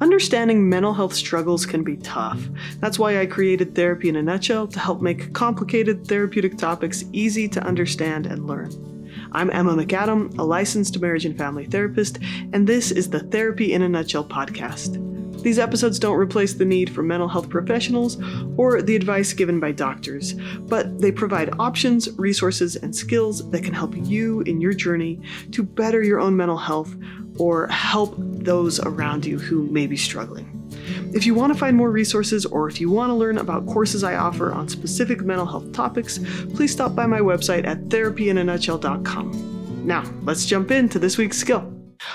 Understanding mental health struggles can be tough. That's why I created Therapy in a Nutshell to help make complicated therapeutic topics easy to understand and learn. I'm Emma McAdam, a licensed marriage and family therapist, and this is the Therapy in a Nutshell podcast. These episodes don't replace the need for mental health professionals or the advice given by doctors, but they provide options, resources, and skills that can help you in your journey to better your own mental health or help those around you who may be struggling. If you want to find more resources or if you want to learn about courses I offer on specific mental health topics, please stop by my website at therapyinanutshell.com. Now, let's jump into this week's skill.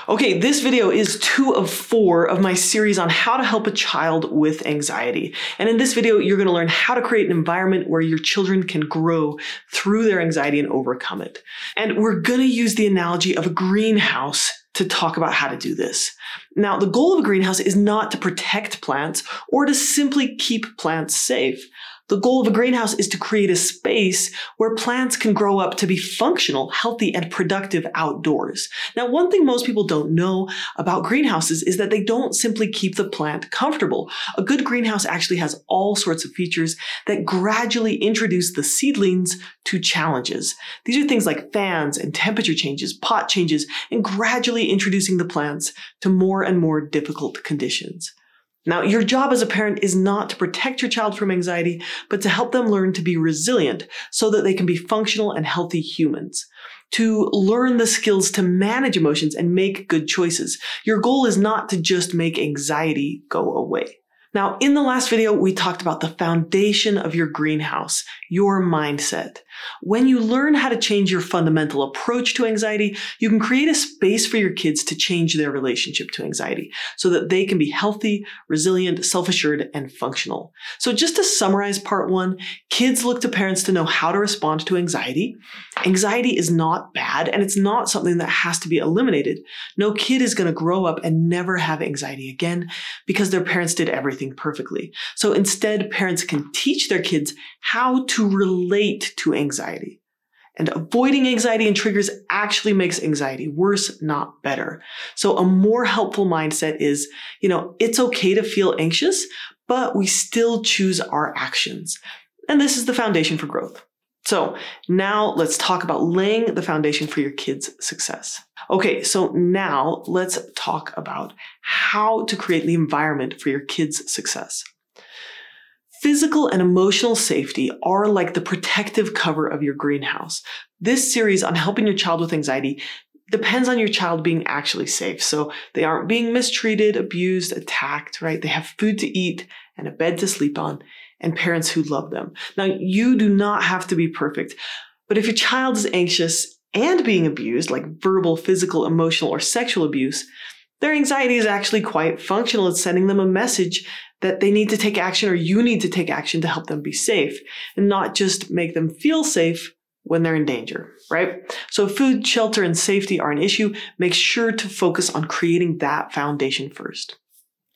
Okay, this video is two of four of my series on how to help a child with anxiety. And in this video, you're going to learn how to create an environment where your children can grow through their anxiety and overcome it. And we're going to use the analogy of a greenhouse to talk about how to do this. Now, the goal of a greenhouse is not to protect plants or to simply keep plants safe. The goal of a greenhouse is to create a space where plants can grow up to be functional, healthy, and productive outdoors. Now, one thing most people don't know about greenhouses is that they don't simply keep the plant comfortable. A good greenhouse actually has all sorts of features that gradually introduce the seedlings to challenges. These are things like fans and temperature changes, pot changes, and gradually introducing the plants to more and more difficult conditions. Now, your job as a parent is not to protect your child from anxiety, but to help them learn to be resilient so that they can be functional and healthy humans. To learn the skills to manage emotions and make good choices. Your goal is not to just make anxiety go away. Now, in the last video, we talked about the foundation of your greenhouse, your mindset. When you learn how to change your fundamental approach to anxiety, you can create a space for your kids to change their relationship to anxiety so that they can be healthy, resilient, self assured, and functional. So, just to summarize part one, kids look to parents to know how to respond to anxiety. Anxiety is not bad and it's not something that has to be eliminated. No kid is going to grow up and never have anxiety again because their parents did everything perfectly. So, instead, parents can teach their kids how to relate to anxiety anxiety. And avoiding anxiety and triggers actually makes anxiety worse, not better. So a more helpful mindset is, you know, it's okay to feel anxious, but we still choose our actions. And this is the foundation for growth. So now let's talk about laying the foundation for your kids' success. Okay, so now let's talk about how to create the environment for your kids' success. Physical and emotional safety are like the protective cover of your greenhouse. This series on helping your child with anxiety depends on your child being actually safe. So they aren't being mistreated, abused, attacked, right? They have food to eat and a bed to sleep on and parents who love them. Now, you do not have to be perfect, but if your child is anxious and being abused, like verbal, physical, emotional, or sexual abuse, their anxiety is actually quite functional. It's sending them a message that they need to take action or you need to take action to help them be safe and not just make them feel safe when they're in danger, right? So food, shelter, and safety are an issue, make sure to focus on creating that foundation first.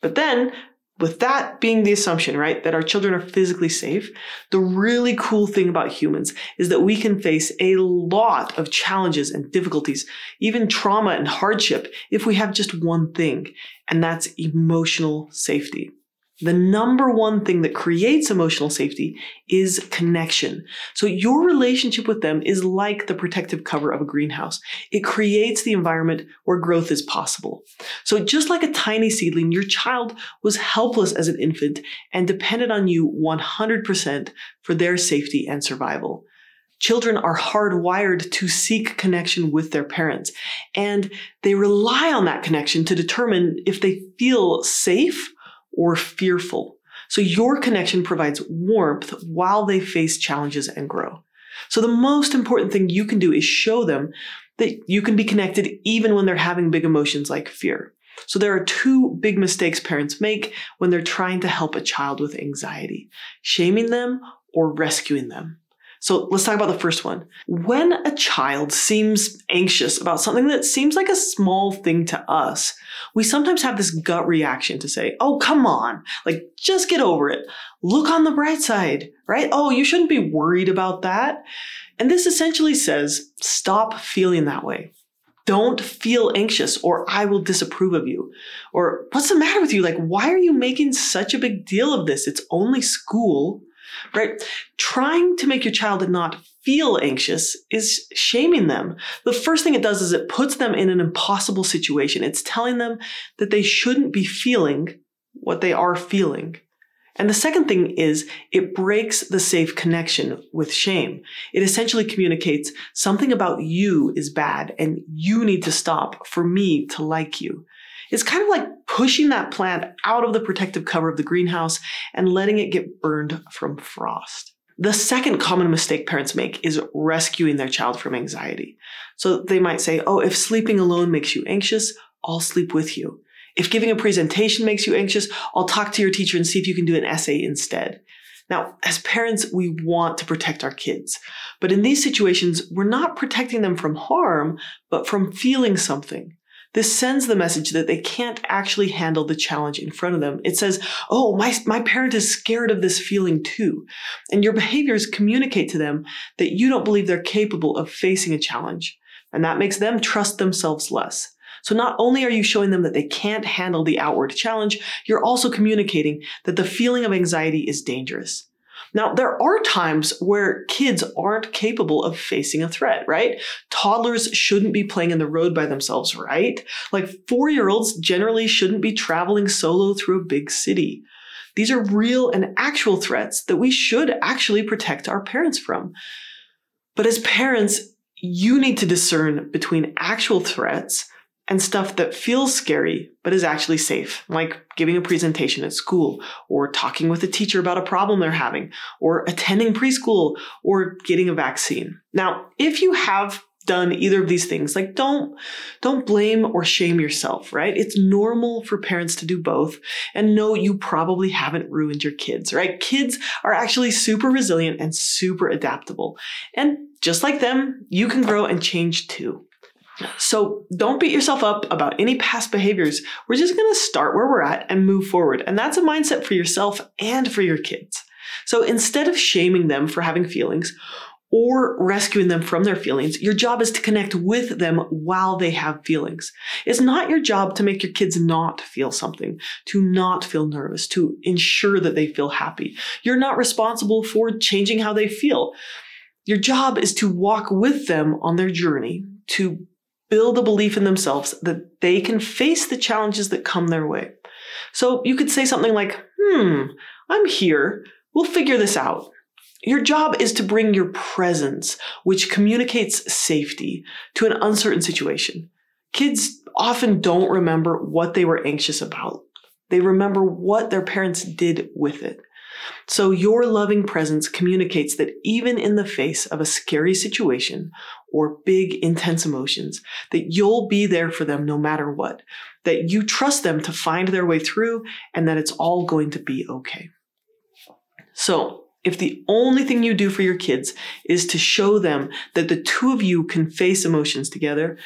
But then with that being the assumption, right, that our children are physically safe, the really cool thing about humans is that we can face a lot of challenges and difficulties, even trauma and hardship, if we have just one thing, and that's emotional safety. The number one thing that creates emotional safety is connection. So your relationship with them is like the protective cover of a greenhouse. It creates the environment where growth is possible. So just like a tiny seedling, your child was helpless as an infant and depended on you 100% for their safety and survival. Children are hardwired to seek connection with their parents, and they rely on that connection to determine if they feel safe or fearful. So your connection provides warmth while they face challenges and grow. So the most important thing you can do is show them that you can be connected even when they're having big emotions like fear. So there are two big mistakes parents make when they're trying to help a child with anxiety shaming them or rescuing them. So let's talk about the first one. When a child seems anxious about something that seems like a small thing to us, we sometimes have this gut reaction to say, Oh, come on. Like, just get over it. Look on the bright side, right? Oh, you shouldn't be worried about that. And this essentially says, stop feeling that way. don't feel anxious or I will disapprove of you. Or what's the matter with you? Like, why are you making such a big deal of this? It's only school, right? Trying to make your child not feel anxious is shaming them. The first thing it does is it puts them in an impossible situation. It's telling them that they shouldn't be feeling what they are feeling. And the second thing is it breaks the safe connection with shame. It essentially communicates something about you is bad and you need to stop for me to like you. It's kind of like pushing that plant out of the protective cover of the greenhouse and letting it get burned from frost. The second common mistake parents make is rescuing their child from anxiety. So they might say, Oh, if sleeping alone makes you anxious, I'll sleep with you. If giving a presentation makes you anxious, I'll talk to your teacher and see if you can do an essay instead. Now, as parents, we want to protect our kids. But in these situations, we're not protecting them from harm, but from feeling something. This sends the message that they can't actually handle the challenge in front of them. It says, Oh, my, my parent is scared of this feeling too. And your behaviors communicate to them that you don't believe they're capable of facing a challenge. And that makes them trust themselves less. So not only are you showing them that they can't handle the outward challenge, you're also communicating that the feeling of anxiety is dangerous. Now, there are times where kids aren't capable of facing a threat, right? Toddlers shouldn't be playing in the road by themselves, right? Like four year olds generally shouldn't be traveling solo through a big city. These are real and actual threats that we should actually protect our parents from. But as parents, you need to discern between actual threats and stuff that feels scary but is actually safe, like giving a presentation at school, or talking with a teacher about a problem they're having, or attending preschool, or getting a vaccine. Now, if you have done either of these things like don't don't blame or shame yourself right? It's normal for parents to do both and no you probably haven't ruined your kids right? Kids are actually super resilient and super adaptable and just like them you can grow and change too so don't beat yourself up about any past behaviors. We're just going to start where we're at and move forward. And that's a mindset for yourself and for your kids. So instead of shaming them for having feelings or rescuing them from their feelings, your job is to connect with them while they have feelings. It's not your job to make your kids not feel something, to not feel nervous, to ensure that they feel happy. You're not responsible for changing how they feel. Your job is to walk with them on their journey, to build a belief in themselves that they can face the challenges that come their way. So you could say something like, hmm, I'm here. We'll figure this out. Your job is to bring your presence, which communicates safety, to an uncertain situation. Kids often don't remember what they were anxious about. They remember what their parents did with it. So your loving presence communicates that even in the face of a scary situation or big intense emotions, that you'll be there for them no matter what, that you trust them to find their way through and that it's all going to be okay. So if the only thing you do for your kids is to show them that the two of you can face emotions together,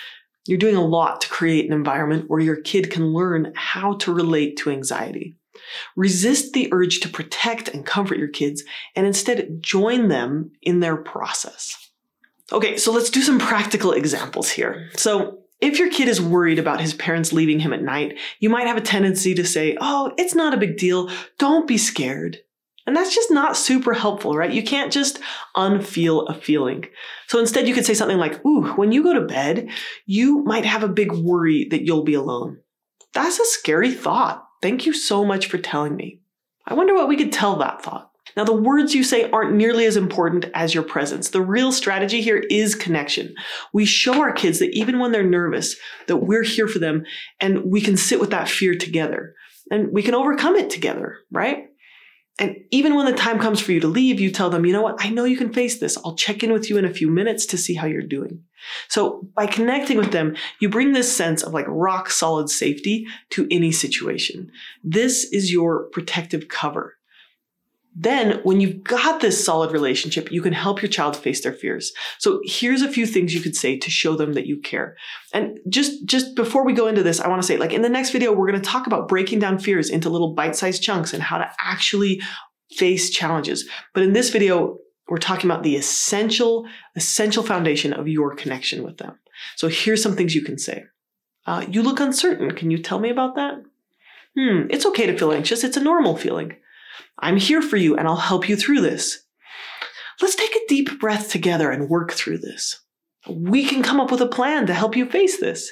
you're doing a lot to create an environment where your kid can learn how to relate to anxiety. Resist the urge to protect and comfort your kids and instead join them in their process. Okay, so let's do some practical examples here. So, if your kid is worried about his parents leaving him at night, you might have a tendency to say, Oh, it's not a big deal. Don't be scared. And that's just not super helpful, right? You can't just unfeel a feeling. So instead, you could say something like, Ooh, when you go to bed, you might have a big worry that you'll be alone. That's a scary thought. Thank you so much for telling me. I wonder what we could tell that thought. Now, the words you say aren't nearly as important as your presence. The real strategy here is connection. We show our kids that even when they're nervous, that we're here for them and we can sit with that fear together and we can overcome it together, right? And even when the time comes for you to leave, you tell them, you know what? I know you can face this. I'll check in with you in a few minutes to see how you're doing. So by connecting with them, you bring this sense of like rock solid safety to any situation. This is your protective cover. Then, when you've got this solid relationship, you can help your child face their fears. So here's a few things you could say to show them that you care. And just, just before we go into this, I want to say, like in the next video, we're going to talk about breaking down fears into little bite-sized chunks and how to actually face challenges. But in this video, We're talking about the essential, essential foundation of your connection with them. So here's some things you can say. Uh, you look uncertain. Can you tell me about that? Hmm, it's okay to feel anxious. It's a normal feeling. I'm here for you and I'll help you through this. Let's take a deep breath together and work through this. We can come up with a plan to help you face this.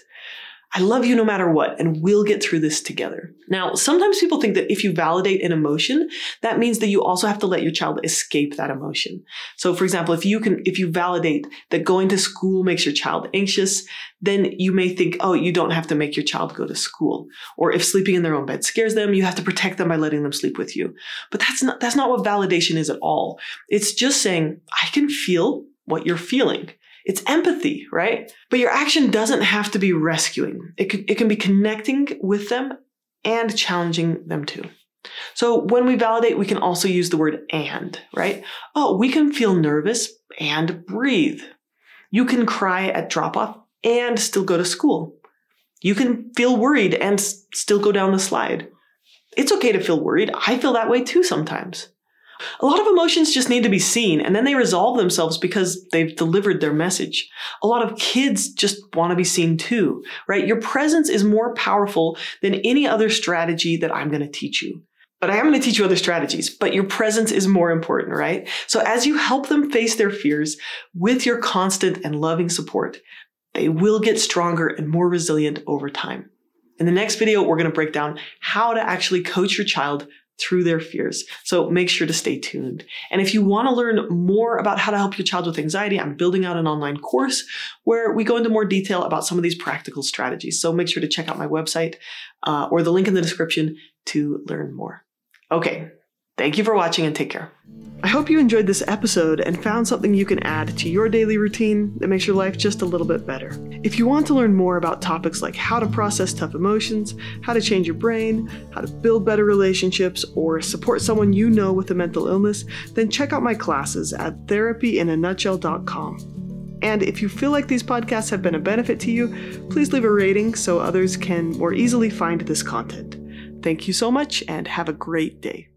I love you no matter what, and we'll get through this together. Now, sometimes people think that if you validate an emotion, that means that you also have to let your child escape that emotion. So, for example, if you can, if you validate that going to school makes your child anxious, then you may think, oh, you don't have to make your child go to school. Or if sleeping in their own bed scares them, you have to protect them by letting them sleep with you. But that's not, that's not what validation is at all. It's just saying, I can feel what you're feeling. It's empathy, right? But your action doesn't have to be rescuing. It can, it can be connecting with them and challenging them too. So when we validate, we can also use the word and, right? Oh, we can feel nervous and breathe. You can cry at drop off and still go to school. You can feel worried and still go down the slide. It's okay to feel worried. I feel that way too sometimes. A lot of emotions just need to be seen and then they resolve themselves because they've delivered their message. A lot of kids just want to be seen too, right? Your presence is more powerful than any other strategy that I'm going to teach you. But I am going to teach you other strategies, but your presence is more important, right? So as you help them face their fears with your constant and loving support, they will get stronger and more resilient over time. In the next video, we're going to break down how to actually coach your child through their fears. So make sure to stay tuned. And if you want to learn more about how to help your child with anxiety, I'm building out an online course where we go into more detail about some of these practical strategies. So make sure to check out my website uh, or the link in the description to learn more. Okay, thank you for watching and take care. I hope you enjoyed this episode and found something you can add to your daily routine that makes your life just a little bit better. If you want to learn more about topics like how to process tough emotions, how to change your brain, how to build better relationships, or support someone you know with a mental illness, then check out my classes at therapyinanutshell.com. And if you feel like these podcasts have been a benefit to you, please leave a rating so others can more easily find this content. Thank you so much and have a great day.